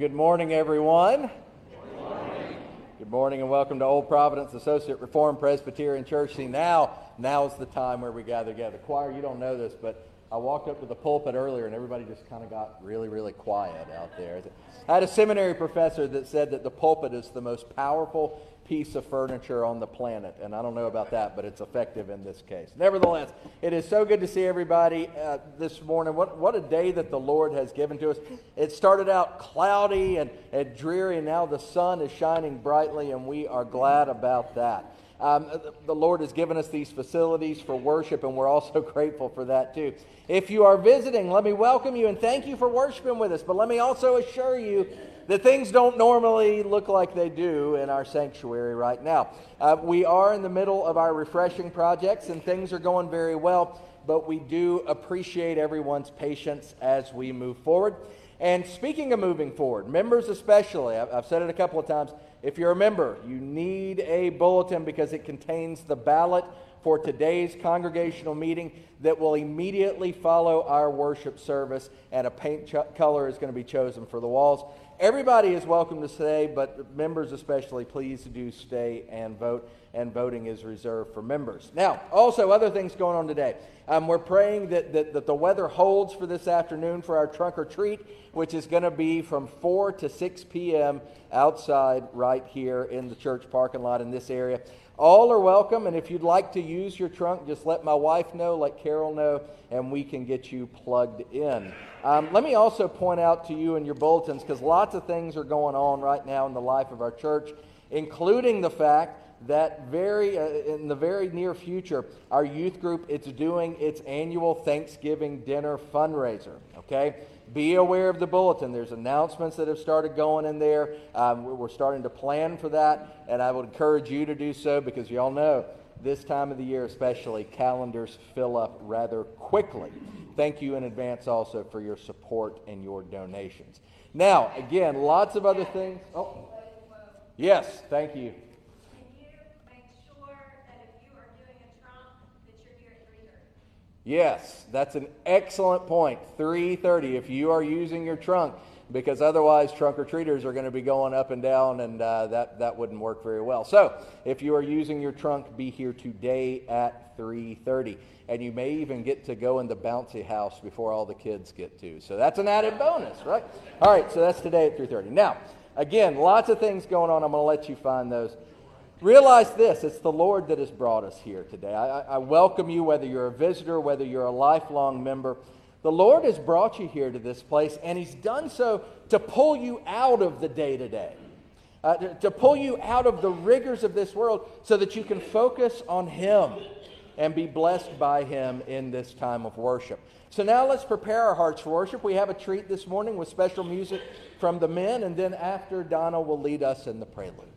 Good morning, everyone. Good morning. Good morning, and welcome to Old Providence Associate Reformed Presbyterian Church. See, now, now is the time where we gather together. Choir, you don't know this, but I walked up to the pulpit earlier, and everybody just kind of got really, really quiet out there. I had a seminary professor that said that the pulpit is the most powerful piece of furniture on the planet. And I don't know about that, but it's effective in this case. Nevertheless, it is so good to see everybody uh, this morning. What, what a day that the Lord has given to us. It started out cloudy and, and dreary, and now the sun is shining brightly, and we are glad about that. Um, the Lord has given us these facilities for worship, and we're also grateful for that too. If you are visiting, let me welcome you and thank you for worshiping with us. But let me also assure you that things don't normally look like they do in our sanctuary right now. Uh, we are in the middle of our refreshing projects, and things are going very well, but we do appreciate everyone's patience as we move forward. And speaking of moving forward, members especially, I've said it a couple of times. If you're a member, you need a bulletin because it contains the ballot for today's congregational meeting that will immediately follow our worship service, and a paint ch- color is going to be chosen for the walls. Everybody is welcome to stay, but members especially, please do stay and vote. And voting is reserved for members. Now, also, other things going on today. Um, we're praying that, that, that the weather holds for this afternoon for our trunk or treat, which is going to be from 4 to 6 p.m. outside right here in the church parking lot in this area. All are welcome, and if you'd like to use your trunk, just let my wife know, let Carol know, and we can get you plugged in. Um, let me also point out to you in your bulletins, because lots of things are going on right now in the life of our church, including the fact that very uh, in the very near future, our youth group it's doing its annual Thanksgiving dinner fundraiser. Okay, be aware of the bulletin. There's announcements that have started going in there. Um, we're starting to plan for that, and I would encourage you to do so because you all know this time of the year, especially, calendars fill up rather quickly. Thank you in advance also for your support and your donations. Now, again, lots of other things. Oh, yes, thank you. Yes, that's an excellent point. 3:30 if you are using your trunk because otherwise trunk or treaters are going to be going up and down and uh, that, that wouldn't work very well. So, if you are using your trunk, be here today at 3:30 and you may even get to go in the bouncy house before all the kids get to. So, that's an added bonus, right? All right, so that's today at 3:30. Now, again, lots of things going on. I'm going to let you find those. Realize this it's the Lord that has brought us here today. I, I, welcome you, whether you're a visitor, whether you're a lifelong member. The Lord has brought you here to this place, and He's done so to pull you out of the day to day, uh, to pull you out of the rigors of this world so that you can focus on Him and be blessed by Him in this time of worship. So now let's prepare our hearts for worship. We have a treat this morning with special music from the men, and then after, Donna will lead us in the prelude.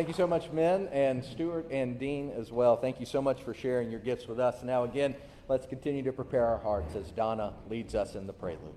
Thank you so much, men, and Stuart and Dean as well. Thank you so much for sharing your gifts with us. Now, again, let's continue to prepare our hearts as Donna leads us in the prelude.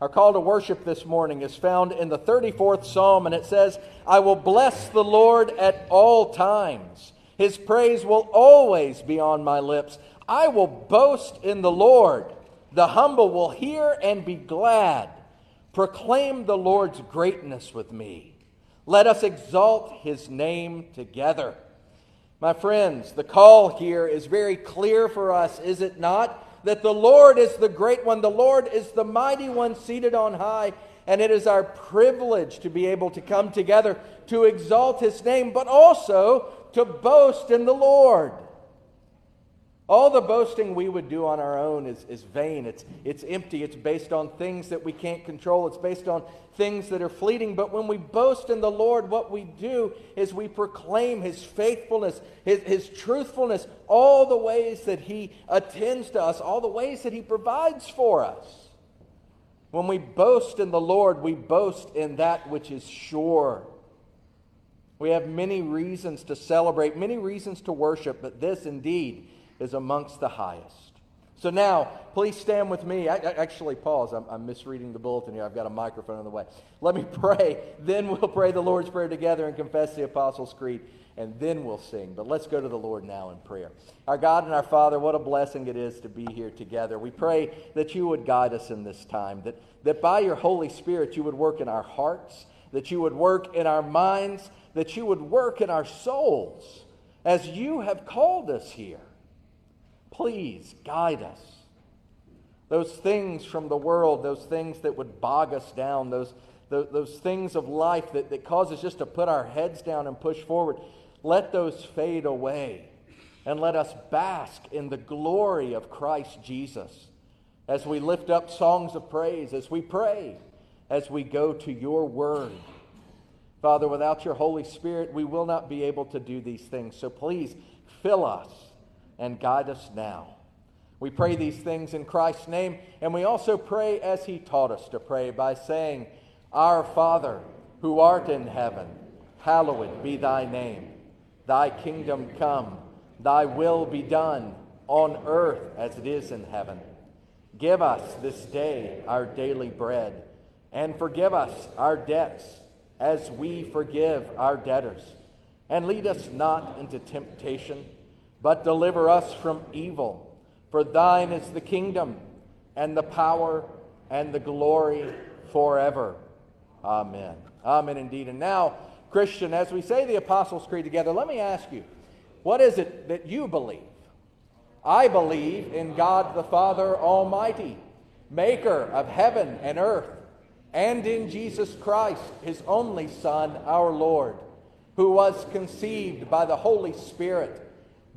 Our call to worship this morning is found in the 34th Psalm, and it says, I will bless the Lord at all times. His praise will always be on my lips. I will boast in the Lord. The humble will hear and be glad. Proclaim the Lord's greatness with me. Let us exalt his name together. My friends, the call here is very clear for us, is it not? That the Lord is the great one, the Lord is the mighty one seated on high, and it is our privilege to be able to come together to exalt his name, but also to boast in the Lord. All the boasting we would do on our own is, is vain. It's, it's empty. It's based on things that we can't control. It's based on things that are fleeting. But when we boast in the Lord, what we do is we proclaim His faithfulness, His, His truthfulness, all the ways that He attends to us, all the ways that He provides for us. When we boast in the Lord, we boast in that which is sure. We have many reasons to celebrate, many reasons to worship, but this indeed is amongst the highest. So now, please stand with me. I, I actually, pause. I'm, I'm, misreading the bulletin here. I've got a microphone in the way. Let me pray. Then we'll pray the Lord's Prayer together and confess the Apostles' Creed, and then we'll sing. But let's go to the Lord now in prayer. Our God and our Father, what a blessing it is to be here together. We pray that you would guide us in this time, that, that by your Holy Spirit you would work in our hearts, that you would work in our minds, that you would work in our souls as you have called us here. Please guide us. Those things from the world, those things that would bog us down, those, those, those things of life that, that cause us just to put our heads down and push forward, let those fade away. And let us bask in the glory of Christ Jesus as we lift up songs of praise, as we pray, as we go to your word. Father, without your Holy Spirit, we will not be able to do these things. So please fill us and guide us now. We pray these things in Christ's name, and we also pray as he taught us to pray by saying, Our Father, who art in heaven, hallowed be thy name. Thy kingdom come, thy will be done on earth as it is in heaven. Give us this day our daily bread, and forgive us our debts as we forgive our debtors. And lead us not into temptation but deliver us from evil. For thine is the kingdom, and the power, and the glory forever. Amen. Amen indeed. And now, Christian, as we say the Apostles' Creed together, let me ask you, what is it that you believe? I believe in God the Father Almighty, maker of heaven and earth, and in Jesus Christ, his only Son, our Lord, who was conceived by the Holy Spirit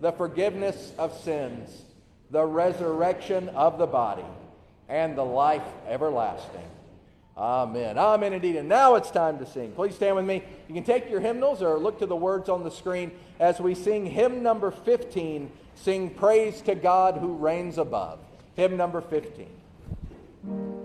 the forgiveness of sins, the resurrection of the body, and the life everlasting. Amen. Amen indeed. And now it's time to sing. Please stand with me. You can take your hymnals or look to the words on the screen as we sing hymn number 15 Sing Praise to God who reigns above. Hymn number 15.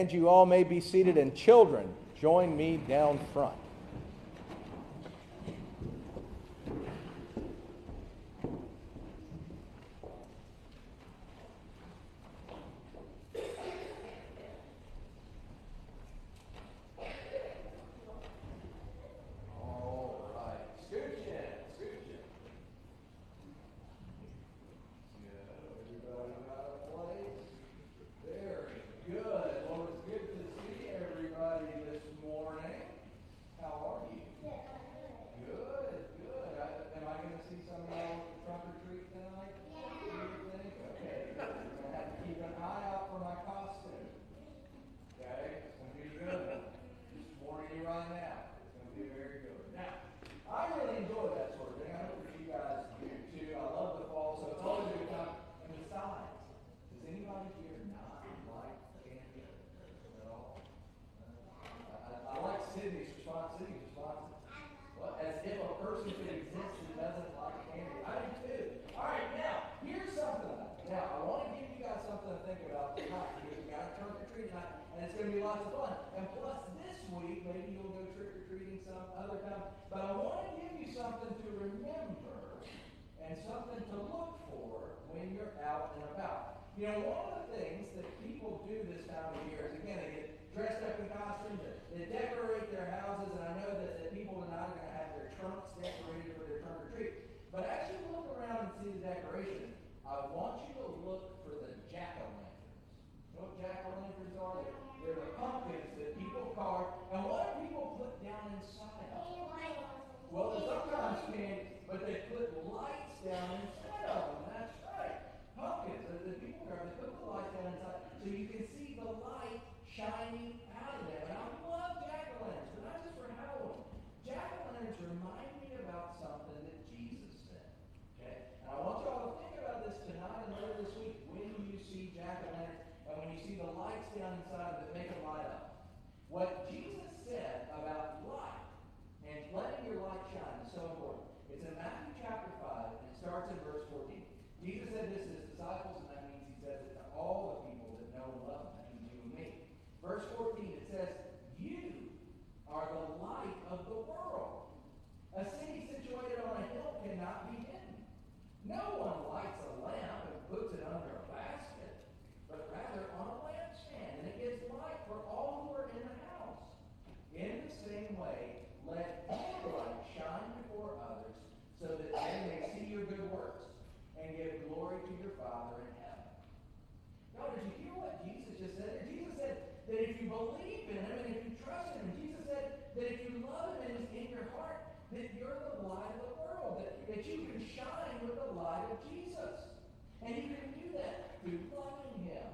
And you all may be seated. And children, join me down front. All right. Scooch in, scooch in. Everybody got a place? Very good. Well, it's good to see everybody this morning. How are you? Good, good. I- Am I gonna see some of y'all trunk or treat tonight? Do you think? Okay, good. I'm gonna have to keep an eye out for my costume. Okay, it's gonna be a good one. Just warning you right now, it's gonna be very good. Now, I really enjoy that sort of thing. I hope that you guys do too. I love the fall, so it's always a good time. And besides, does anybody here not like candy at all? I, I- I like Sydney's response, Sydney's response. Well, as if a person could exist who doesn't like candy. I do too. All right, now, here's something. Now, I want to give you guys something to think about tonight because we got a trunk or treat tonight, and it's going to be lots of fun. And plus, this week, maybe you'll go trick or treating some other time. But I want to give you something to remember and something to look for when you're out and about. You know, one of the things that people do this time of year is, again, they get dressed up in costumes, they- decorate their houses, and I know that, that people are going to have their trunks decorated for their trunk or treat. But as you look around and see the decorations, I want you to look for the jack-o'-lanterns. You know what jack-o'-lanterns are? They're, the pumpkins that people carve, and what do people put down inside of them? Well, they sometimes can, but they put lights down inside of them. That's right. Pumpkins, the, the people the so you can see the light shining out of them. And I love jack-o'-lanterns, but not just for Halloween. Jack-o'-lanterns remind me about something that Jesus said. Okay? And I want you all to think about this tonight and later this week when you see jack-o'-lanterns and when you see the lights down inside that make them light up. What Jesus said about light and letting your light shine is so important. It's in Matthew chapter 5, and it starts in verse 14. Jesus said this to his disciples, and that means he says it to all the people that know and love me. Verse 14, it says, You are the light of the world. A city situated on a hill cannot be hidden. No one lights a lamp and puts it under a basket, but rather on a lampstand, and it gives light for all who are in the house. In the same way, let your light shine before others, so that they may see your good works and give glory to your Father in did you hear what Jesus just said? Jesus said that if you believe in Him and if you trust Him, Jesus said that if you love Him and He's in your heart, that you're the light of the world, that, that you can shine with the light of Jesus. And you can do that through loving Him.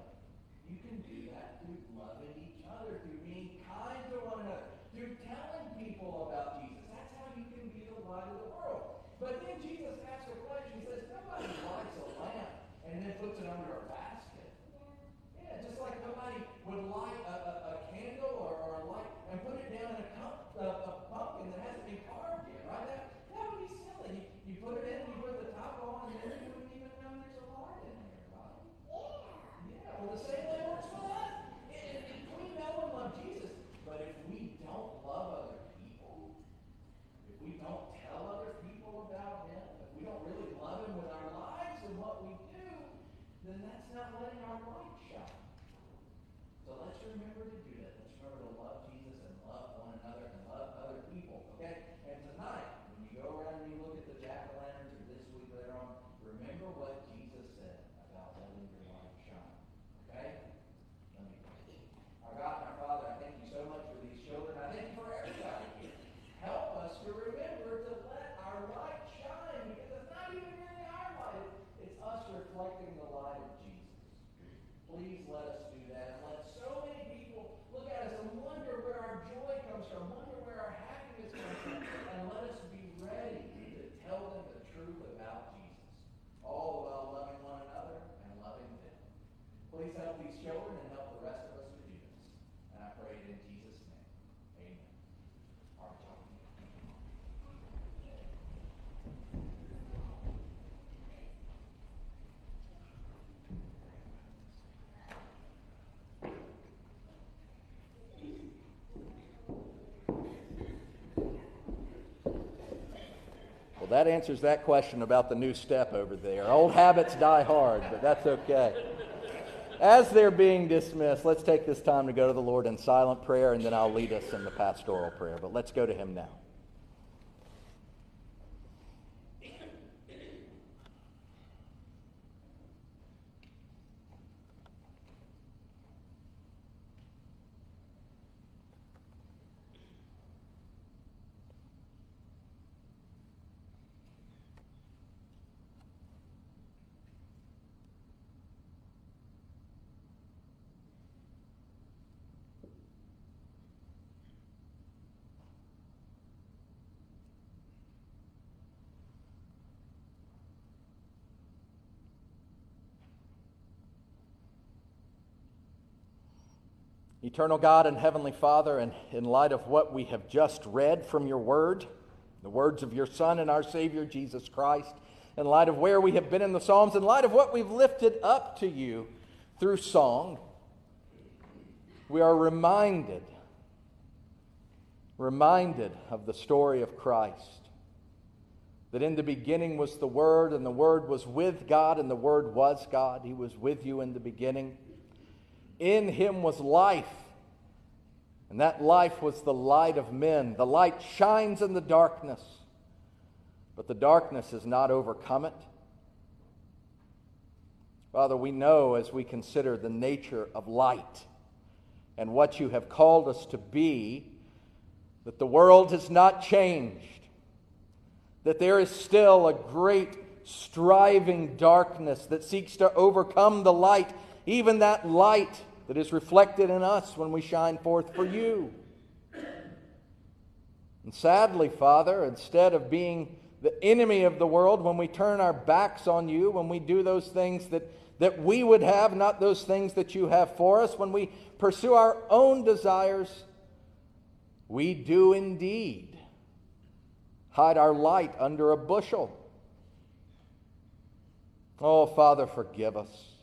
You can do that through loving each other, through being kind to one another, through telling people about Jesus. That's how you can be the light of the world. But then Jesus asks a question. He says, nobody lights a lamp and then puts it under a basket. Yeah, just like nobody would light a, a, a candle or, or a light and put it down in a, cup, a, a pumpkin that hasn't been carved yet, right? That, that would be silly. You, you put it in, you put the top on, and then you wouldn't even know there's a light in there, right? Yeah, Yeah, well, the same way works with us. If, if we know and love Jesus, but if we don't love other people, if we don't tell other people about Him, if we don't really love Him with our lives and what we do, then that's Well, that answers that question about the new step over there. Old habits die hard, but that's okay. As they're being dismissed, let's take this time to go to the Lord in silent prayer, and then I'll lead us in the pastoral prayer. But let's go to Him now. Eternal God and Heavenly Father, and in light of what we have just read from your word, the words of your Son and our Savior Jesus Christ, in light of where we have been in the Psalms, in light of what we've lifted up to you through song, we are reminded, reminded of the story of Christ. That in the beginning was the Word, and the Word was with God, and the Word was God. He was with you in the beginning. In him was life, and that life was the light of men. The light shines in the darkness, but the darkness has not overcome it. Father, we know as we consider the nature of light and what you have called us to be that the world has not changed, that there is still a great striving darkness that seeks to overcome the light even that light that is reflected in us when we shine forth for you. And sadly, Father, instead of being the enemy of the world, when we turn our backs on you, when we do those things that, that we would have, not those things that you have for us, when we pursue our own desires, we do indeed hide our light under a bushel. Oh, Father, forgive us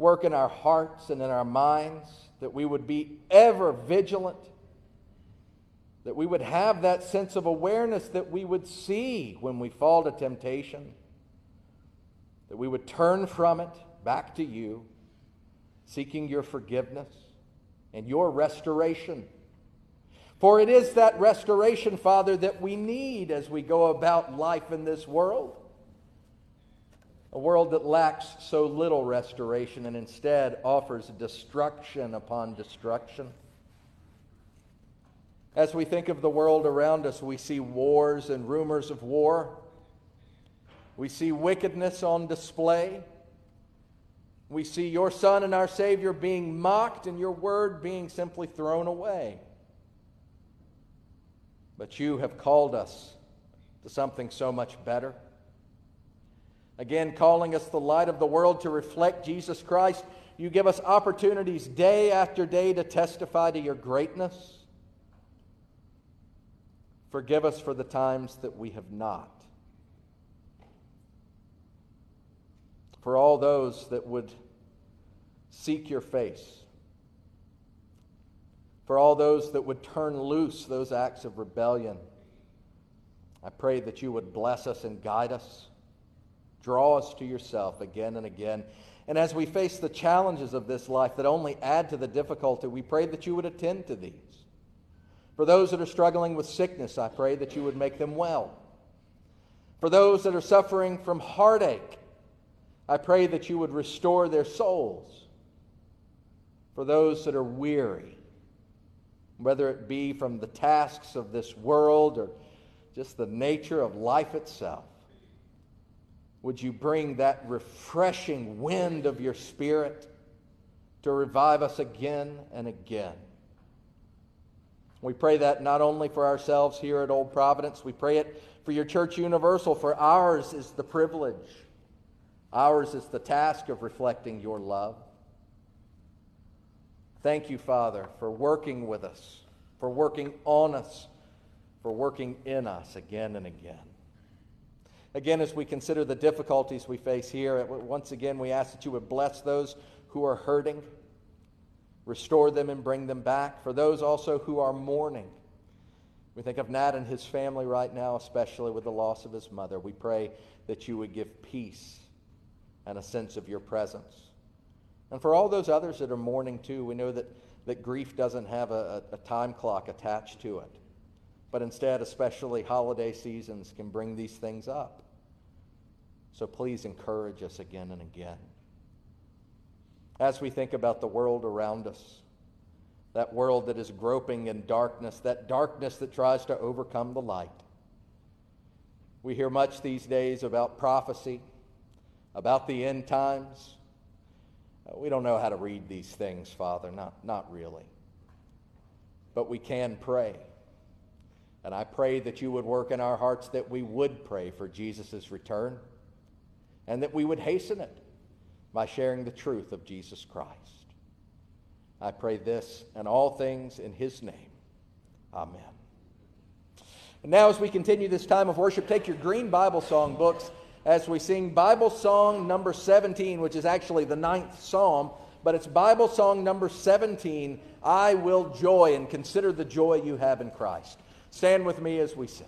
work in our hearts and in our minds, that we would be ever vigilant, that we would have that sense of awareness that we would see when we fall to temptation, that we would turn from it back to you, seeking your forgiveness and your restoration. For it is that restoration, Father, that we need as we go about life in this world a world that lacks so little restoration and instead offers destruction upon destruction. As we think of the world around us, we see wars and rumors of war. We see wickedness on display. We see your Son and our Savior being mocked and your word being simply thrown away. But you have called us to something so much better. Again, calling us the light of the world to reflect Jesus Christ. You give us opportunities day after day to testify to your greatness. Forgive us for the times that we have not. For all those that would seek your face. For all those that would turn loose those acts of rebellion. I pray that you would bless us and guide us. Draw us to yourself again and again. And as we face the challenges of this life that only add to the difficulty, we pray that you would attend to these. For those that are struggling with sickness, I pray that you would make them well. For those that are suffering from heartache, I pray that you would restore their souls. For those that are weary, whether it be from the tasks of this world or just the nature of life itself, would you bring that refreshing wind of your spirit to revive us again and again? We pray that not only for ourselves here at Old Providence, we pray it for your church universal, for ours is the privilege, ours is the task of reflecting your love. Thank you, Father, for working with us, for working on us, for working in us again and again. Again, as we consider the difficulties we face here, once again, we ask that you would bless those who are hurting, restore them and bring them back. For those also who are mourning, We think of Nat and his family right now, especially with the loss of his mother. We pray that you would give peace and a sense of your presence. And for all those others that are mourning too, we know that, that grief doesn't have a, a time clock attached to it. But instead, especially holiday seasons can bring these things up. So please encourage us again and again. As we think about the world around us, that world that is groping in darkness, that darkness that tries to overcome the light. We hear much these days about prophecy, about the end times. Uh, we don't know how to read these things, Father, not, not really. But we can pray. And I pray that you would work in our hearts that we would pray for Jesus' return and that we would hasten it by sharing the truth of Jesus Christ. I pray this and all things in his name. Amen. And now, as we continue this time of worship, take your green Bible song books as we sing Bible song number 17, which is actually the ninth psalm, but it's Bible song number 17 I Will Joy, and consider the joy you have in Christ. Stand with me as we sing.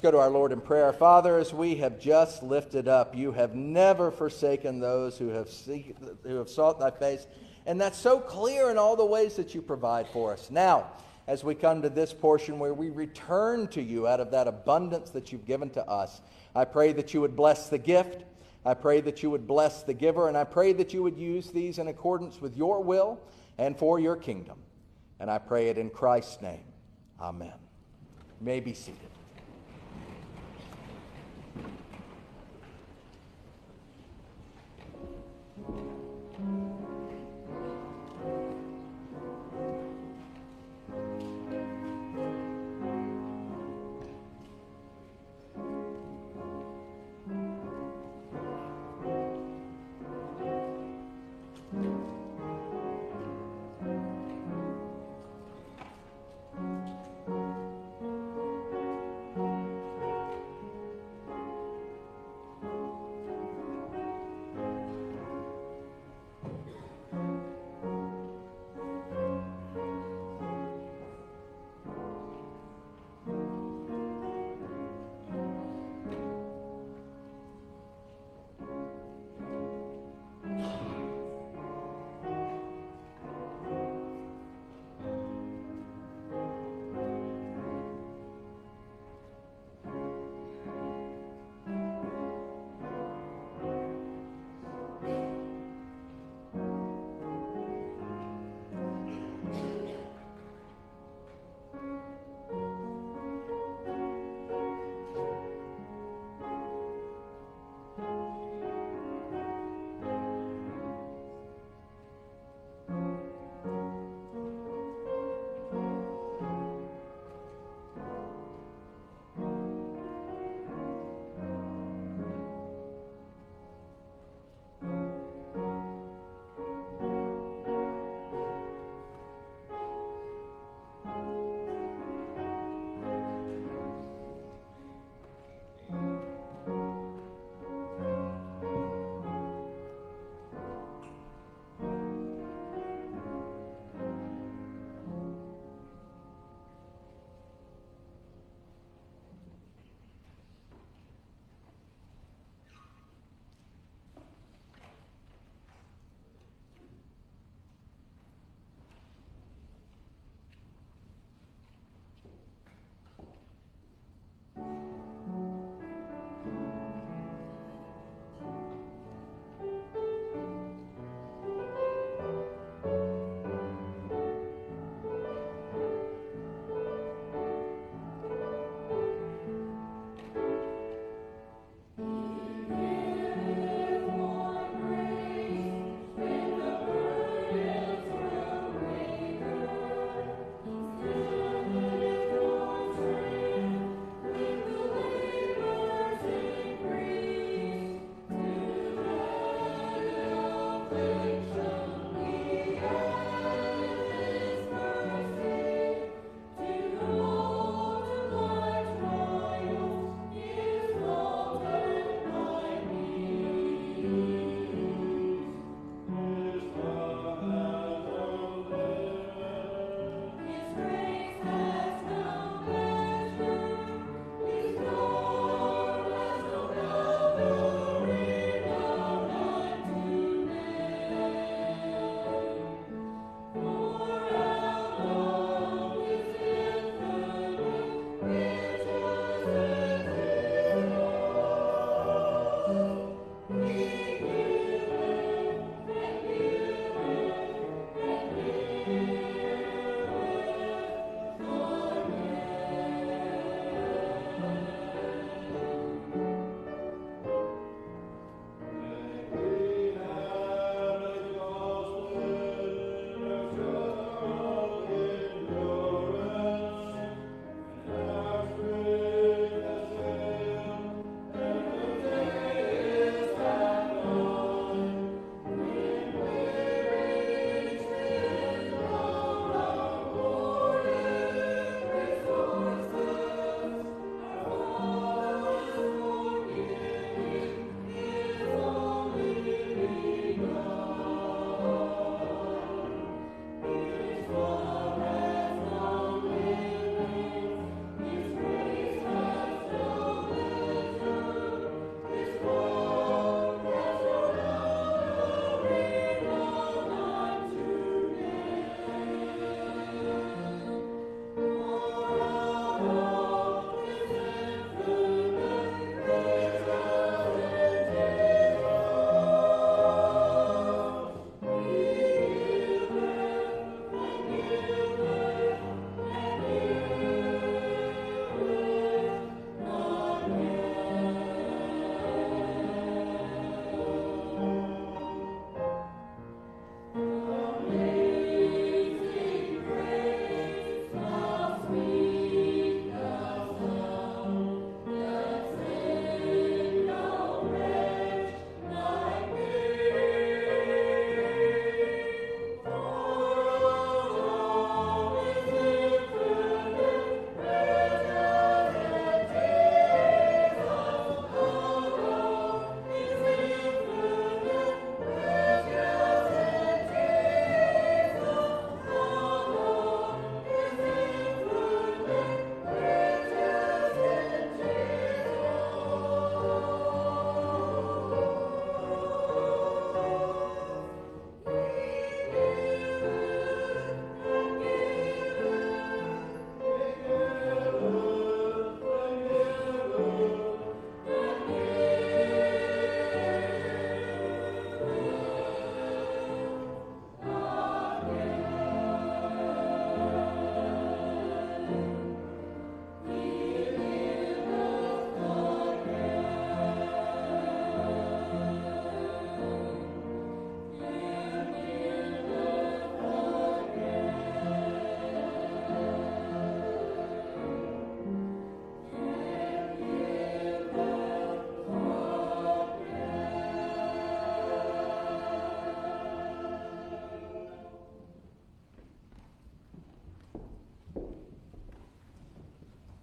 Let's go to our Lord in prayer. Father, as we have just lifted up, you have never forsaken those who have, seek, who have sought thy face. And that's so clear in all the ways that you provide for us. Now, as we come to this portion where we return to you out of that abundance that you've given to us, I pray that you would bless the gift. I pray that you would bless the giver. And I pray that you would use these in accordance with your will and for your kingdom. And I pray it in Christ's name. Amen. You may be seated.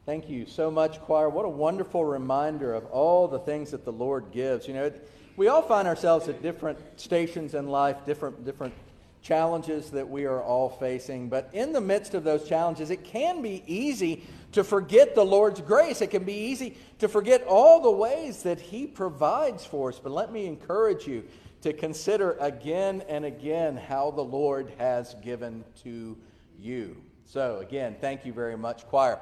Thank you so much, choir. What a wonderful reminder of all the things that the Lord gives. You know, we all find ourselves at different stations in life, different, different challenges that we are all facing. But in the midst of those challenges, it can be easy to forget the Lord's grace. It can be easy to forget all the ways that He provides for us. But let me encourage you to consider again and again how the Lord has given to you. So, again, thank you very much, choir.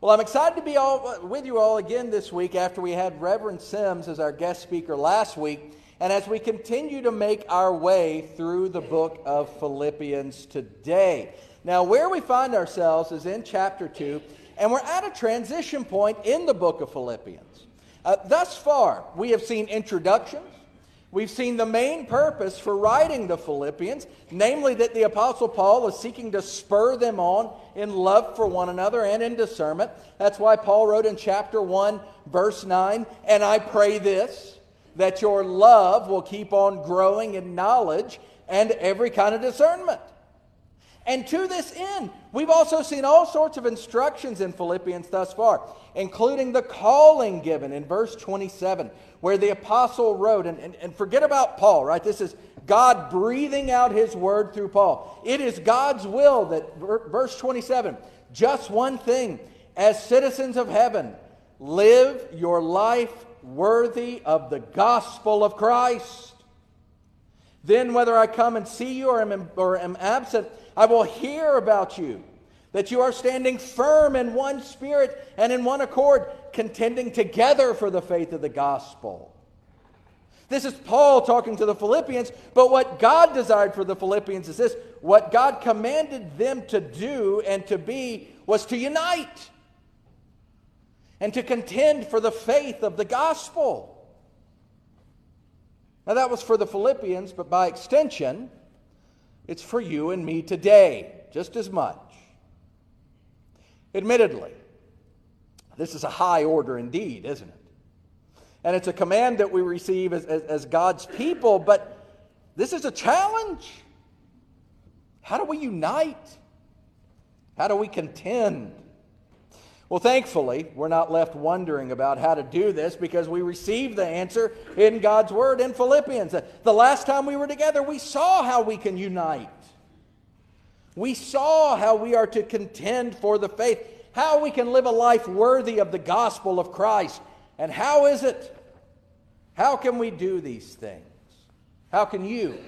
Well, I'm excited to be all, with you all again this week after we had Reverend Sims as our guest speaker last week, and as we continue to make our way through the book of Philippians today. Now, where we find ourselves is in chapter 2, and we're at a transition point in the book of Philippians. Uh, thus far, we have seen introductions, We've seen the main purpose for writing the Philippians, namely that the Apostle Paul is seeking to spur them on in love for one another and in discernment. That's why Paul wrote in chapter 1, verse 9, And I pray this, that your love will keep on growing in knowledge and every kind of discernment. And to this end, we've also seen all sorts of instructions in Philippians thus far, including the calling given in verse 27, where the apostle wrote, and, and, and forget about Paul, right? This is God breathing out his word through Paul. It is God's will that, verse 27, just one thing, as citizens of heaven, live your life worthy of the gospel of Christ. Then, whether I come and see you or am, or am absent, I will hear about you that you are standing firm in one spirit and in one accord, contending together for the faith of the gospel. This is Paul talking to the Philippians, but what God desired for the Philippians is this what God commanded them to do and to be was to unite and to contend for the faith of the gospel. Now, that was for the Philippians, but by extension, it's for you and me today, just as much. Admittedly, this is a high order indeed, isn't it? And it's a command that we receive as, as, as God's people, but this is a challenge. How do we unite? How do we contend? Well, thankfully, we're not left wondering about how to do this because we received the answer in God's Word in Philippians. The last time we were together, we saw how we can unite. We saw how we are to contend for the faith, how we can live a life worthy of the gospel of Christ. And how is it? How can we do these things? How can you?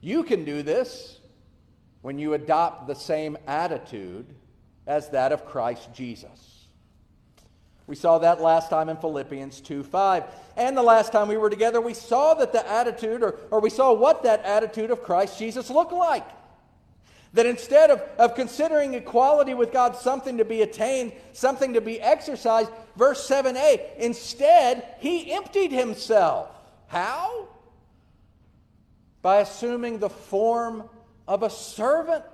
You can do this when you adopt the same attitude as that of Christ Jesus. We saw that last time in Philippians 2 5. And the last time we were together, we saw that the attitude, or, or we saw what that attitude of Christ Jesus looked like. That instead of, of considering equality with God something to be attained, something to be exercised, verse 7a, instead, he emptied himself. How? By assuming the form of a servant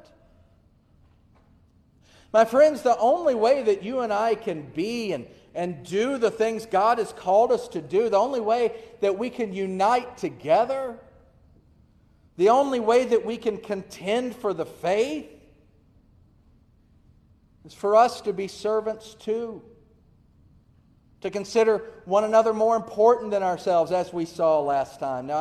my friends, the only way that you and I can be and, and do the things God has called us to do, the only way that we can unite together, the only way that we can contend for the faith is for us to be servants too. To consider one another more important than ourselves, as we saw last time. Now,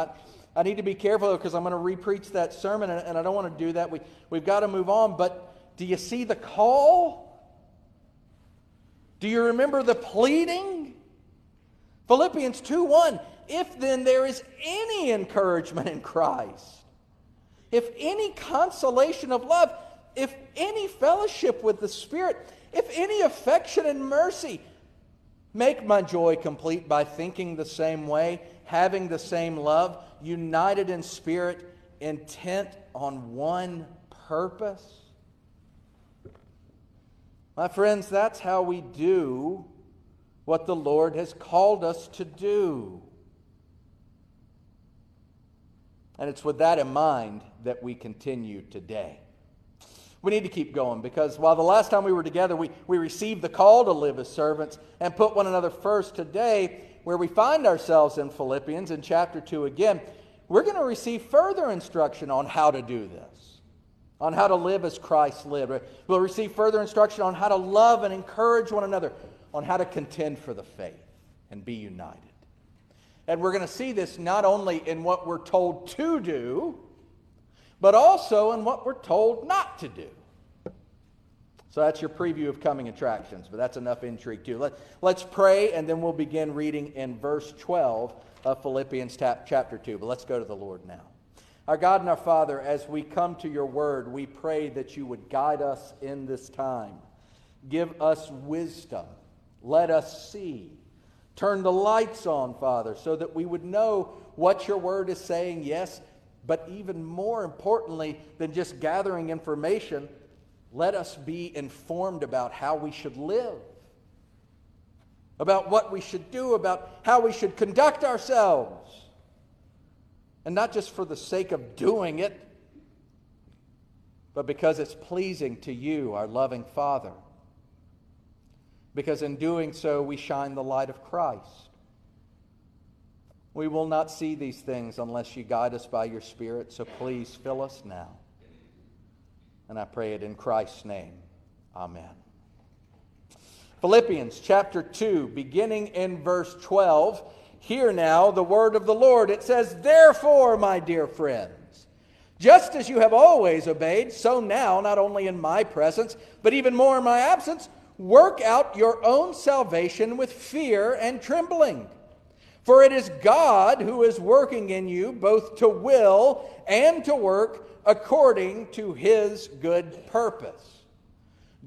I, I need to be careful because I'm going to repreach that sermon, and, and I don't want to do that. We, we've got to move on. But do you see the call? Do you remember the pleading? Philippians 2 1. If then there is any encouragement in Christ, if any consolation of love, if any fellowship with the Spirit, if any affection and mercy, make my joy complete by thinking the same way, having the same love, united in spirit, intent on one purpose. My friends, that's how we do what the Lord has called us to do. And it's with that in mind that we continue today. We need to keep going because while the last time we were together, we, we received the call to live as servants and put one another first today, where we find ourselves in Philippians in chapter 2 again, we're going to receive further instruction on how to do this. On how to live as Christ lived. We'll receive further instruction on how to love and encourage one another, on how to contend for the faith and be united. And we're going to see this not only in what we're told to do, but also in what we're told not to do. So that's your preview of coming attractions, but that's enough intrigue too. Let, let's pray, and then we'll begin reading in verse 12 of Philippians chapter 2. But let's go to the Lord now. Our God and our Father, as we come to your word, we pray that you would guide us in this time. Give us wisdom. Let us see. Turn the lights on, Father, so that we would know what your word is saying, yes, but even more importantly than just gathering information, let us be informed about how we should live, about what we should do, about how we should conduct ourselves. And not just for the sake of doing it, but because it's pleasing to you, our loving Father. Because in doing so, we shine the light of Christ. We will not see these things unless you guide us by your Spirit, so please fill us now. And I pray it in Christ's name. Amen. Philippians chapter 2, beginning in verse 12. Hear now the word of the Lord. It says, Therefore, my dear friends, just as you have always obeyed, so now, not only in my presence, but even more in my absence, work out your own salvation with fear and trembling. For it is God who is working in you both to will and to work according to his good purpose.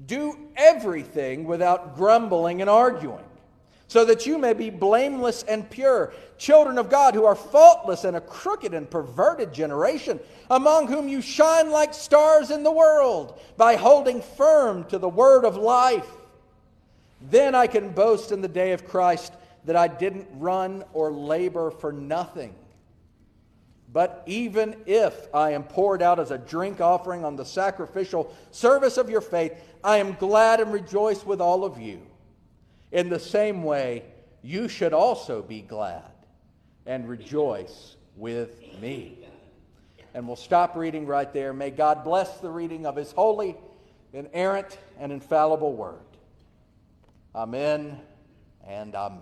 Do everything without grumbling and arguing so that you may be blameless and pure, children of God who are faultless in a crooked and perverted generation, among whom you shine like stars in the world by holding firm to the word of life. Then I can boast in the day of Christ that I didn't run or labor for nothing. But even if I am poured out as a drink offering on the sacrificial service of your faith, I am glad and rejoice with all of you. In the same way, you should also be glad and rejoice with me. And we'll stop reading right there. May God bless the reading of his holy, inerrant, and infallible word. Amen and amen.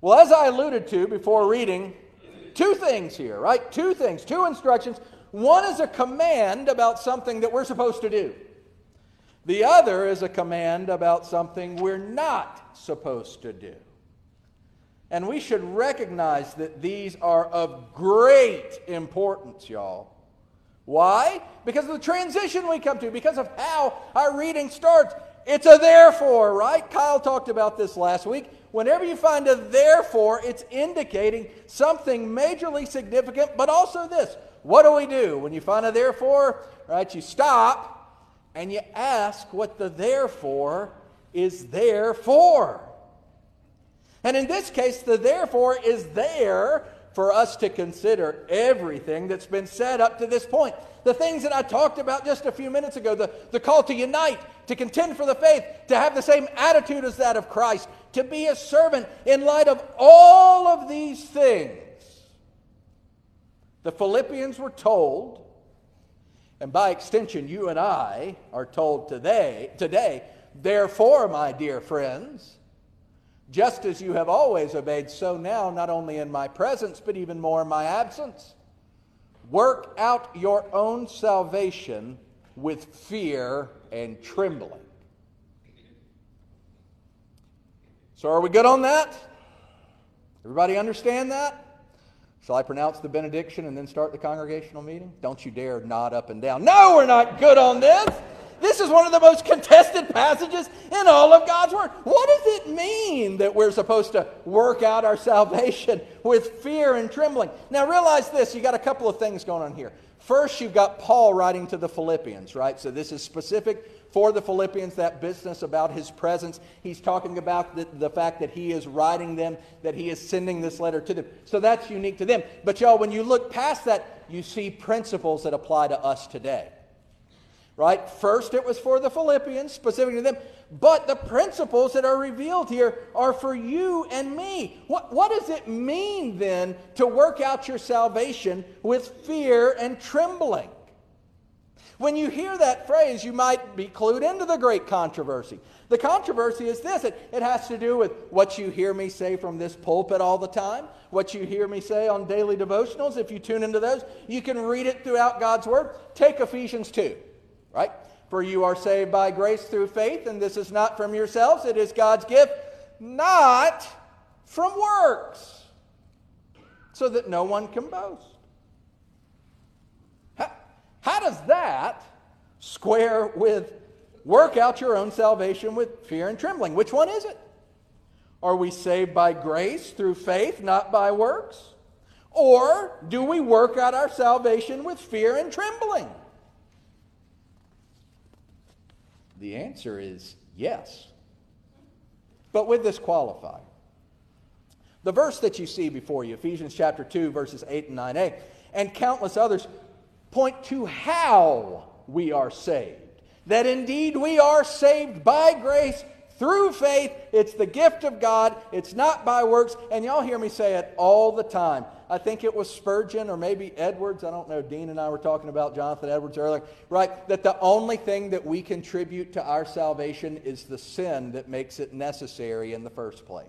Well, as I alluded to before reading, two things here, right? Two things, two instructions. One is a command about something that we're supposed to do. The other is a command about something we're not supposed to do. And we should recognize that these are of great importance, y'all. Why? Because of the transition we come to, because of how our reading starts. It's a therefore, right? Kyle talked about this last week. Whenever you find a therefore, it's indicating something majorly significant, but also this. What do we do? When you find a therefore, right, you stop and you ask what the therefore is there for. And in this case, the therefore is there for us to consider everything that's been said up to this point. The things that I talked about just a few minutes ago the, the call to unite, to contend for the faith, to have the same attitude as that of Christ, to be a servant in light of all of these things. The Philippians were told and by extension, you and I are told today, today, therefore, my dear friends, just as you have always obeyed, so now, not only in my presence, but even more in my absence, work out your own salvation with fear and trembling. So, are we good on that? Everybody understand that? Shall I pronounce the benediction and then start the congregational meeting? Don't you dare nod up and down. No, we're not good on this. This is one of the most contested passages in all of God's Word. What does it mean that we're supposed to work out our salvation with fear and trembling? Now, realize this you got a couple of things going on here. First, you've got Paul writing to the Philippians, right? So, this is specific for the Philippians, that business about his presence. He's talking about the, the, fact that he is writing them, that he is sending this letter to them. So that's unique to them. But y'all, when you look past that, you see principles that apply to us today. Right? First, it was for the Philippians, specific to them. But the principles that are revealed here are for you and me. What, what does it mean then to work out your salvation with fear and trembling? When you hear that phrase, you might be clued into the great controversy. The controversy is this it, it has to do with what you hear me say from this pulpit all the time, what you hear me say on daily devotionals. If you tune into those, you can read it throughout God's Word. Take Ephesians 2, right? For you are saved by grace through faith, and this is not from yourselves, it is God's gift, not from works, so that no one can boast. How, how does that square with work out your own salvation with fear and trembling? Which one is it? Are we saved by grace through faith, not by works? Or do we work out our salvation with fear and trembling? The answer is yes. But with this qualifier. The verse that you see before you, Ephesians chapter 2, verses 8 and 9a, and countless others, point to how we are saved. That indeed we are saved by grace through faith. It's the gift of God. It's not by works. And y'all hear me say it all the time. I think it was Spurgeon or maybe Edwards. I don't know. Dean and I were talking about Jonathan Edwards earlier, right? That the only thing that we contribute to our salvation is the sin that makes it necessary in the first place.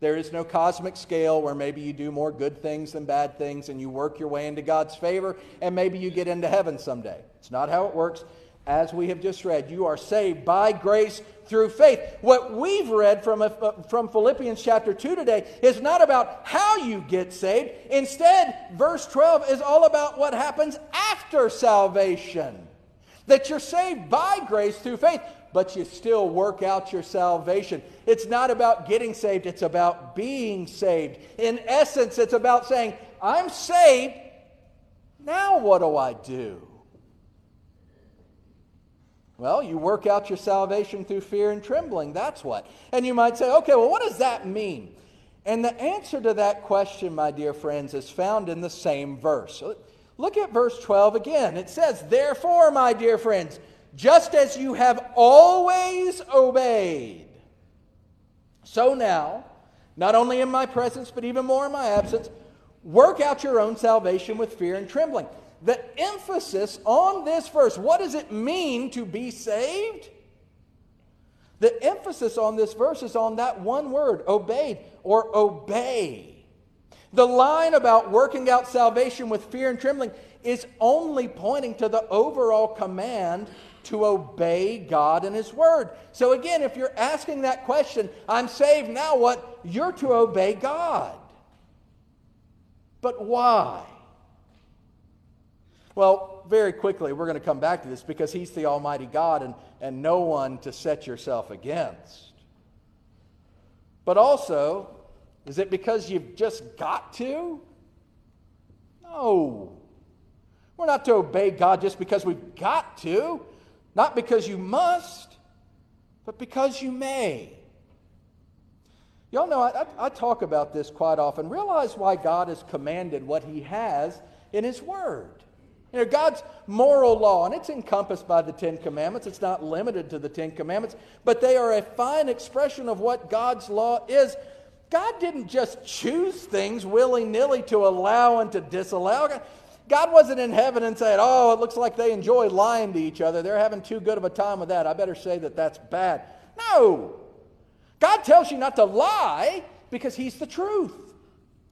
There is no cosmic scale where maybe you do more good things than bad things and you work your way into God's favor and maybe you get into heaven someday. It's not how it works. As we have just read, you are saved by grace through faith. What we've read from, uh, from Philippians chapter 2 today is not about how you get saved. Instead, verse 12 is all about what happens after salvation. That you're saved by grace through faith, but you still work out your salvation. It's not about getting saved, it's about being saved. In essence, it's about saying, I'm saved. Now what do I do? Well, you work out your salvation through fear and trembling. That's what. And you might say, okay, well, what does that mean? And the answer to that question, my dear friends, is found in the same verse. Look at verse 12 again. It says, Therefore, my dear friends, just as you have always obeyed, so now, not only in my presence, but even more in my absence, work out your own salvation with fear and trembling the emphasis on this verse, what does it mean to be saved? The emphasis on this verse is on that one word, obeyed or obey. The line about working out salvation with fear and trembling is only pointing to the overall command to obey God and His Word. So, again, if you're asking that question, I'm saved, now what? You're to obey God. But why? Well, very quickly, we're going to come back to this because He's the Almighty God and, and no one to set yourself against. But also, is it because you've just got to? No. We're not to obey God just because we've got to, not because you must, but because you may. Y'all know I, I, I talk about this quite often. Realize why God has commanded what He has in His Word. You know, God's moral law, and it's encompassed by the Ten Commandments. It's not limited to the Ten Commandments, but they are a fine expression of what God's law is. God didn't just choose things willy nilly to allow and to disallow. God wasn't in heaven and said, Oh, it looks like they enjoy lying to each other. They're having too good of a time with that. I better say that that's bad. No. God tells you not to lie because He's the truth.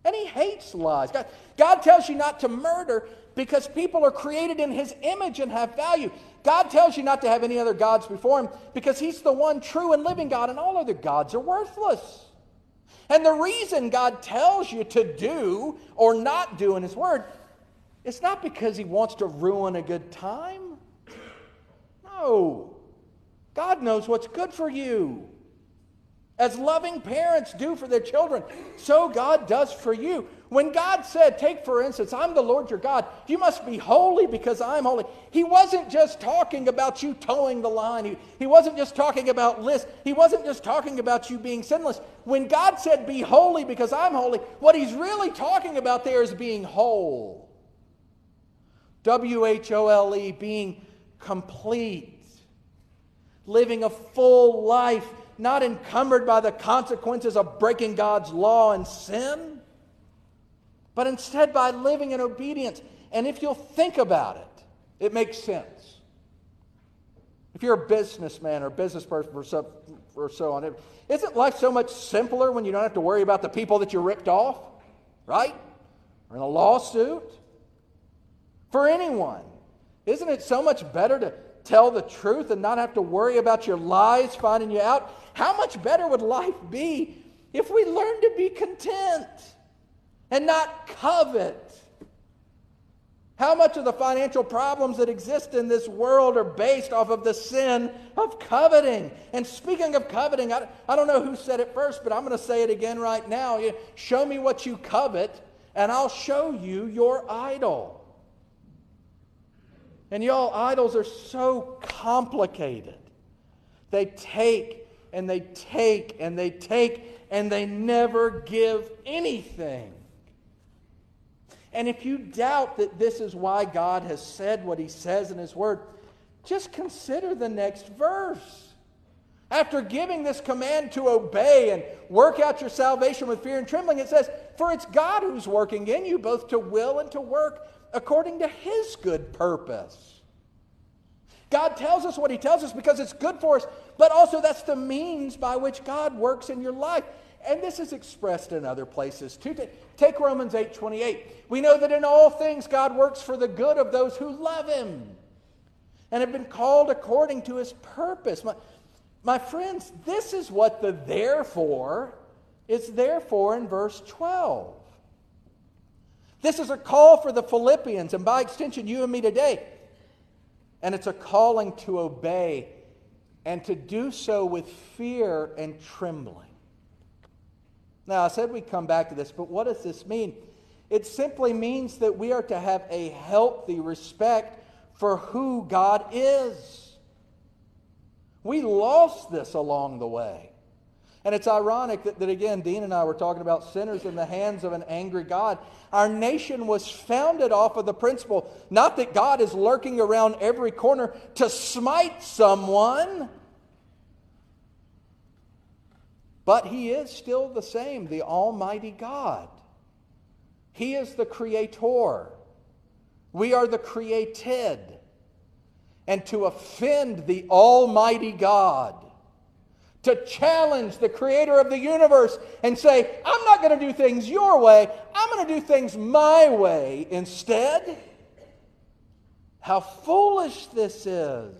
And He hates lies. God, God tells you not to murder because people are created in his image and have value. God tells you not to have any other gods before him because he's the one true and living God, and all other gods are worthless. And the reason God tells you to do or not do in his word it's not because he wants to ruin a good time. No. God knows what's good for you. As loving parents do for their children, so God does for you. When God said, Take for instance, I'm the Lord your God, you must be holy because I'm holy, He wasn't just talking about you toeing the line. He, he wasn't just talking about lists. He wasn't just talking about you being sinless. When God said, Be holy because I'm holy, what He's really talking about there is being whole. W H O L E, being complete, living a full life not encumbered by the consequences of breaking God's law and sin, but instead by living in obedience. And if you'll think about it, It makes sense. If you're a businessman or business person or so, or so on, isn't life so much simpler when you don't have to worry about the people that you ripped off? Right? Or in a lawsuit? For anyone. Isn't it so much better to tell the truth and not have to worry about your lies finding you out? How much better would life be if we learned to be content and not covet? How much of the financial problems that exist in this world are based off of the sin of coveting? And speaking of coveting, I, I don't know who said it first, but I'm going to say it again right now. Show me what you covet, and I'll show you your idol. And y'all, idols are so complicated. They take and they take and they take and they never give anything. And if you doubt that this is why God has said what he says in his word, just consider the next verse. After giving this command to obey and work out your salvation with fear and trembling, it says, For it's God who's working in you both to will and to work according to his good purpose. God tells us what he tells us because it's good for us, but also that's the means by which God works in your life. And this is expressed in other places too. Take Romans 8 28. We know that in all things God works for the good of those who love him and have been called according to his purpose. My, my friends, this is what the therefore is therefore in verse 12. This is a call for the Philippians, and by extension, you and me today. And it's a calling to obey and to do so with fear and trembling. Now, I said we'd come back to this, but what does this mean? It simply means that we are to have a healthy respect for who God is. We lost this along the way. And it's ironic that, that, again, Dean and I were talking about sinners in the hands of an angry God. Our nation was founded off of the principle not that God is lurking around every corner to smite someone, but He is still the same, the Almighty God. He is the Creator. We are the created. And to offend the Almighty God, to challenge the Creator of the universe and say, I'm not going to do things your way, I'm going to do things my way instead. How foolish this is.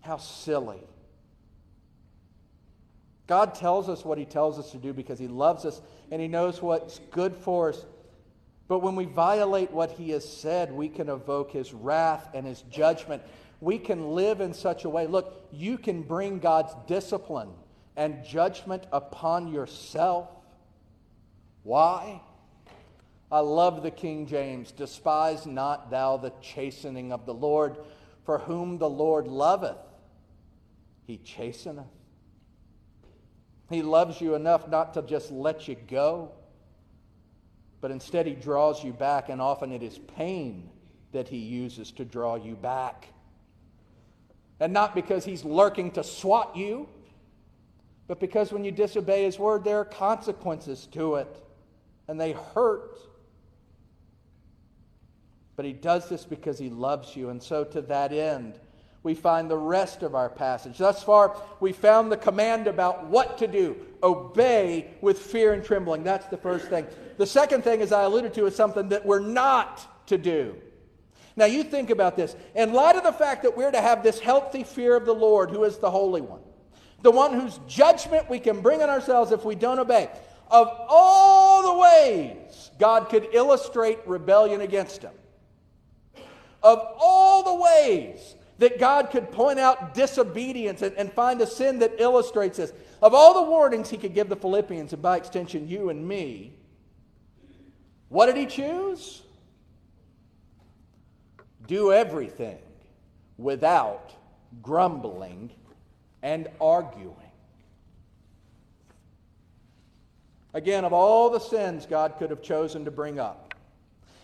How silly. God tells us what He tells us to do because He loves us and He knows what's good for us. But when we violate what He has said, we can evoke His wrath and His judgment. We can live in such a way. Look, you can bring God's discipline and judgment upon yourself. Why? I love the King James. Despise not thou the chastening of the Lord, for whom the Lord loveth he chasteneth. He loves you enough not to just let you go, but instead he draws you back, and often it is pain that he uses to draw you back. And not because he's lurking to swat you, but because when you disobey his word, there are consequences to it, and they hurt. But he does this because he loves you, and so to that end, we find the rest of our passage. Thus far, we found the command about what to do obey with fear and trembling. That's the first thing. The second thing, as I alluded to, is something that we're not to do. Now, you think about this. In light of the fact that we're to have this healthy fear of the Lord, who is the Holy One, the one whose judgment we can bring on ourselves if we don't obey, of all the ways God could illustrate rebellion against Him, of all the ways that God could point out disobedience and, and, find a sin that illustrates this. Of all the warnings he could give the Philippians, and by extension, you and me, what did he choose? Do everything without grumbling and arguing. Again, of all the sins God could have chosen to bring up,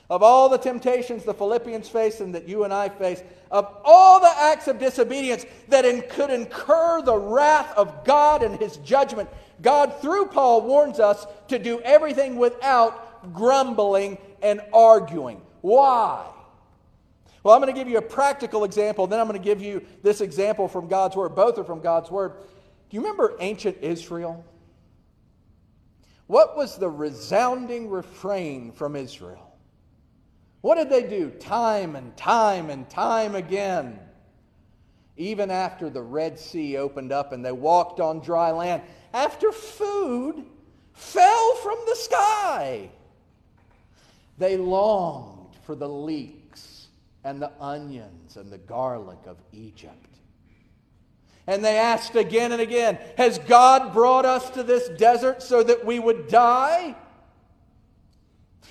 of all the temptations the Philippians face and that you and I face, of all the acts of disobedience that in, could incur the wrath of God and his judgment, God, through Paul, warns us to do everything without grumbling and arguing. Why? Well, I'm going to give you a practical example, then I'm going to give you this example from God's Word. Both are from God's Word. Do you remember ancient Israel? What was the resounding refrain from Israel? What did they do time and time and time again? Even after the Red Sea opened up and they walked on dry land, after food fell from the sky, they longed for the leeks and the onions and the garlic of Egypt. And they asked again and again, Has God brought us to this desert so that we would die?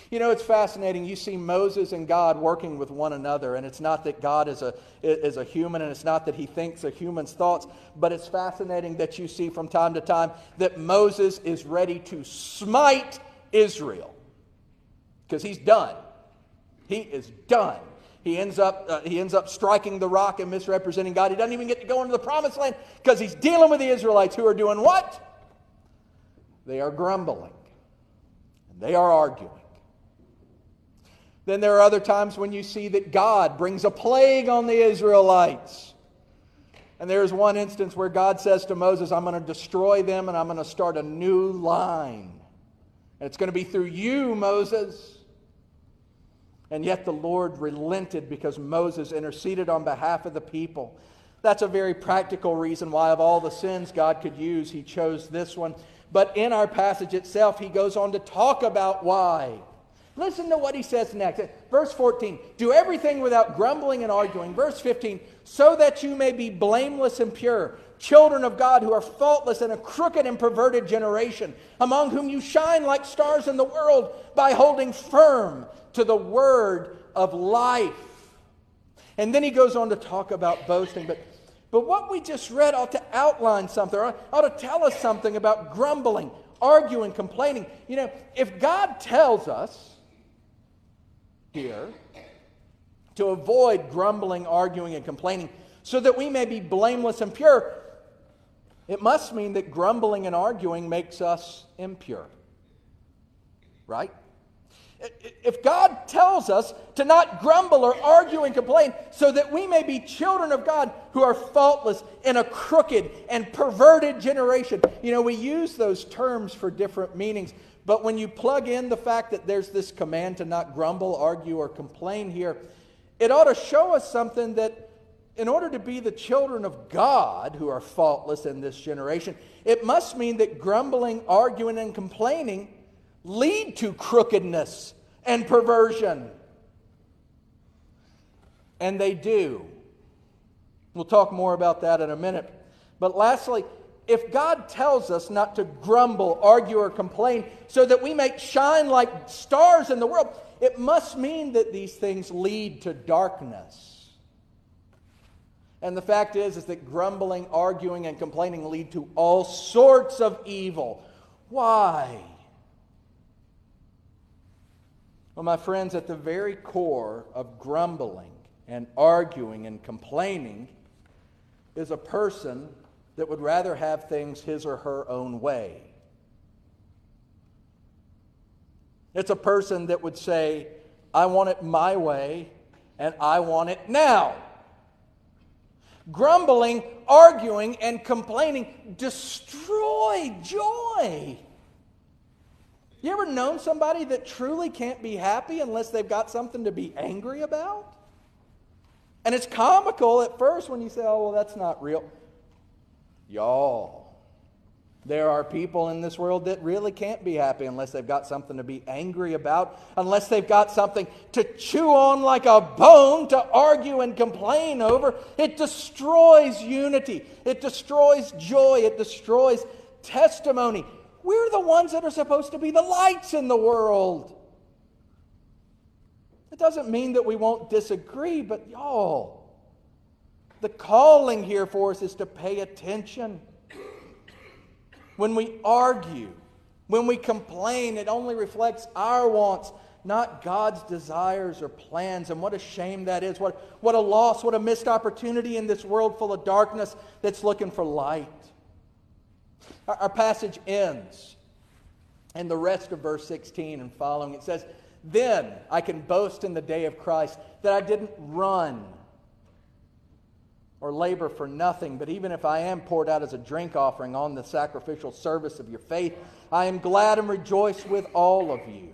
You know, it's fascinating. You see Moses and God working with one another, and it's not that God is a, is a human, and it's not that he thinks a human's thoughts, but it's fascinating that you see from time to time that Moses is ready to smite Israel because he's done. He is done. He ends up, uh, he ends up striking the rock and misrepresenting God. He doesn't even get to go into the promised land because he's dealing with the Israelites who are doing what? They are grumbling. And they are arguing. Then there are other times when you see that God brings a plague on the Israelites. And there's one instance where God says to Moses, I'm going to destroy them and I'm going to start a new line. And it's going to be through you, Moses. And yet the Lord relented because Moses interceded on behalf of the people. That's a very practical reason why, of all the sins God could use, he chose this one. But in our passage itself, he goes on to talk about why. Listen to what he says next. Verse 14 Do everything without grumbling and arguing. Verse 15 So that you may be blameless and pure, children of God who are faultless in a crooked and perverted generation, among whom you shine like stars in the world by holding firm to the word of life. And then he goes on to talk about boasting. But, but what we just read ought to outline something, ought to tell us something about grumbling, arguing, complaining. You know, if God tells us here to avoid grumbling, arguing, and complaining so that we may be blameless and pure, it must mean that grumbling and arguing makes us impure. Right? If God tells us to not grumble or argue and complain so that we may be children of God who are faultless in a crooked and perverted generation, you know, we use those terms for different meanings. But when you plug in the fact that there's this command to not grumble, argue, or complain here, it ought to show us something that in order to be the children of God who are faultless in this generation, it must mean that grumbling, arguing, and complaining lead to crookedness and perversion. And they do. We'll talk more about that in a minute. But lastly, if God tells us not to grumble, argue, or complain so that we may shine like stars in the world, it must mean that these things lead to darkness. And the fact is, is that grumbling, arguing, and complaining lead to all sorts of evil. Why? Well, my friends, at the very core of grumbling and arguing and complaining is a person that would rather have things his or her own way. It's a person that would say, I want it my way, and I want it now. Grumbling, arguing, and complaining destroy joy. You ever known somebody that truly can't be happy unless they've got something to be angry about? And it's comical at first when you say, oh, well, that's not real. Y'all, there are people in this world that really can't be happy unless they've got something to be angry about, unless they've got something to chew on like a bone to argue and complain over. It destroys unity, it destroys joy, it destroys testimony. We're the ones that are supposed to be the lights in the world. It doesn't mean that we won't disagree, but y'all, the calling here for us is to pay attention. When we argue, when we complain, it only reflects our wants, not God's desires or plans. And what a shame that is. What, what a loss, what a missed opportunity in this world full of darkness that's looking for light. Our, passage ends in the rest of verse 16 and following. It says, then I can boast in the day of Christ that I didn't run or labor for nothing, but even if I am poured out as a drink offering on the sacrificial service of your faith, I am glad and rejoice with all of you.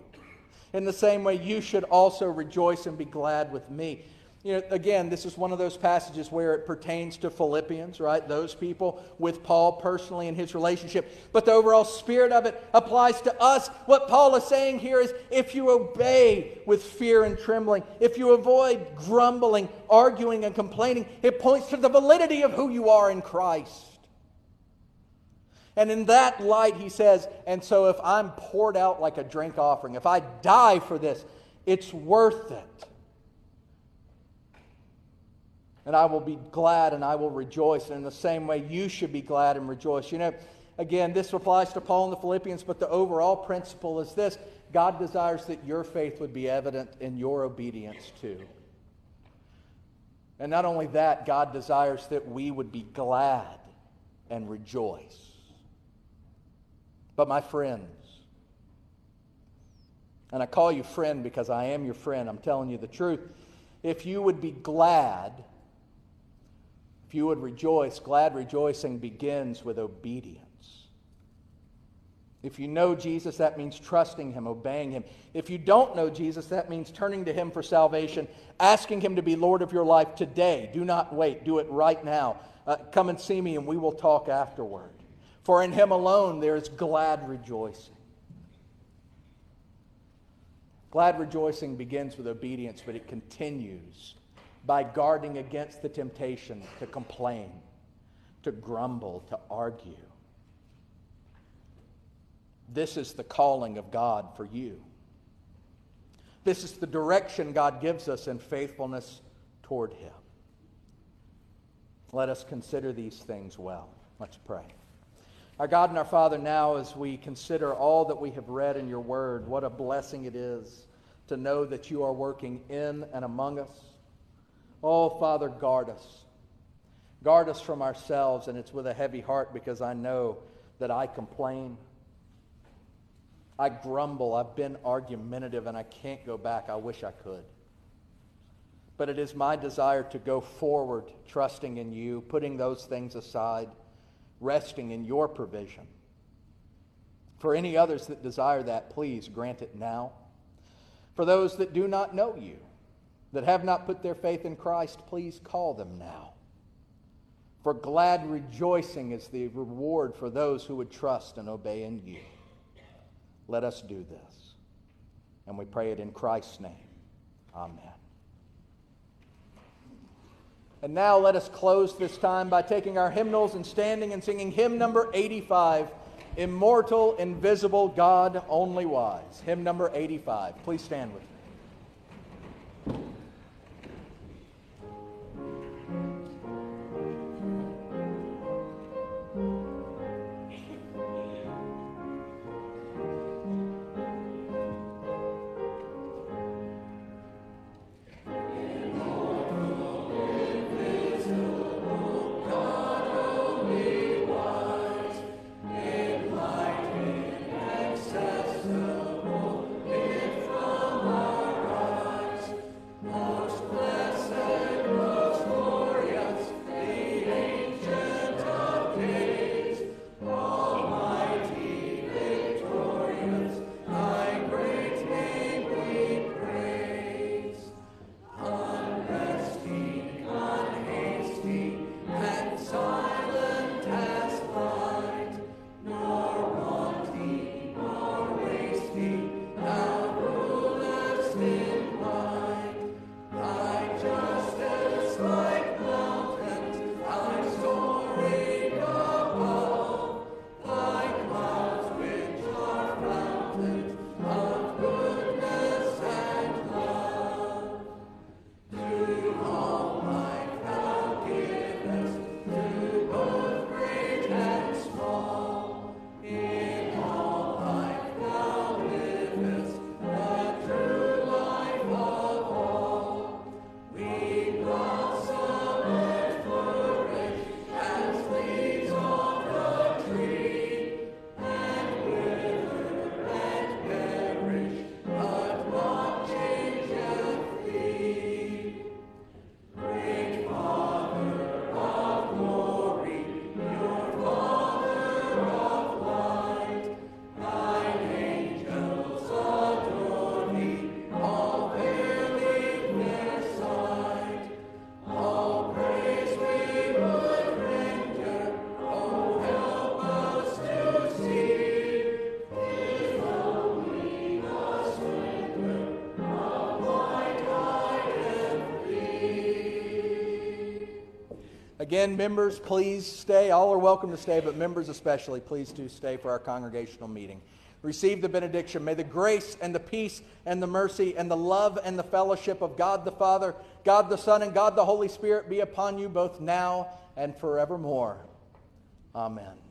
In the same way, you should also rejoice and be glad with me. You know, again, this is one of those passages where it pertains to Philippians, right? Those people with Paul personally in his relationship. But the overall spirit of it applies to us. What Paul is saying here is if you obey with fear and trembling, if you avoid grumbling, arguing, and complaining, it points to the validity of who you are in Christ. And in that light, he says, and so if I'm poured out like a drink offering, if I die for this, it's worth it and I will be glad and I will rejoice. And in the same way, you should be glad and rejoice. You know, again, this applies to Paul and the Philippians, but the overall principle is this God desires that your faith would be evident in your obedience too. And not only that, God desires that we would be glad and rejoice. But my friends, and I call you friend because I am your friend, I'm telling you the truth. If you would be glad if you would rejoice, glad rejoicing begins with obedience. If you know Jesus, that means trusting Him, obeying Him. If you don't know Jesus, that means turning to Him for salvation, asking Him to be Lord of your life today. Do not wait, do it right now. Uh, come and see me, and we will talk afterward. For in Him alone there is glad rejoicing. Glad rejoicing begins with obedience, but it continues by guarding against the temptation to complain, to grumble, to argue. This is the calling of God for you. This is the direction God gives us in faithfulness toward Him. Let us consider these things well. Let's pray. Our God and our Father, now as we consider all that we have read in your word, what a blessing it is to know that you are working in and among us Oh, Father, guard us. Guard us from ourselves, and it's with a heavy heart because I know that I complain. I grumble. I've been argumentative, and I can't go back. I wish I could. But it is my desire to go forward, trusting in you, putting those things aside, resting in your provision. For any others that desire that, please grant it now. For those that do not know you, that have not put their faith in Christ, please call them now. For glad rejoicing is the reward for those who would trust and obey in you. Let us do this. And we pray it in Christ's name. Amen. And now let us close this time by taking our hymnals and standing and singing hymn number 85 Immortal, Invisible, God Only Wise. Hymn number 85. Please stand with me. Again, members, please stay. All are welcome to stay, but members especially, please do stay for our congregational meeting. Receive the benediction. May the grace and the peace and the mercy and the love and the fellowship of God the Father, God the Son, and God the Holy Spirit be upon you both now and forevermore. Amen.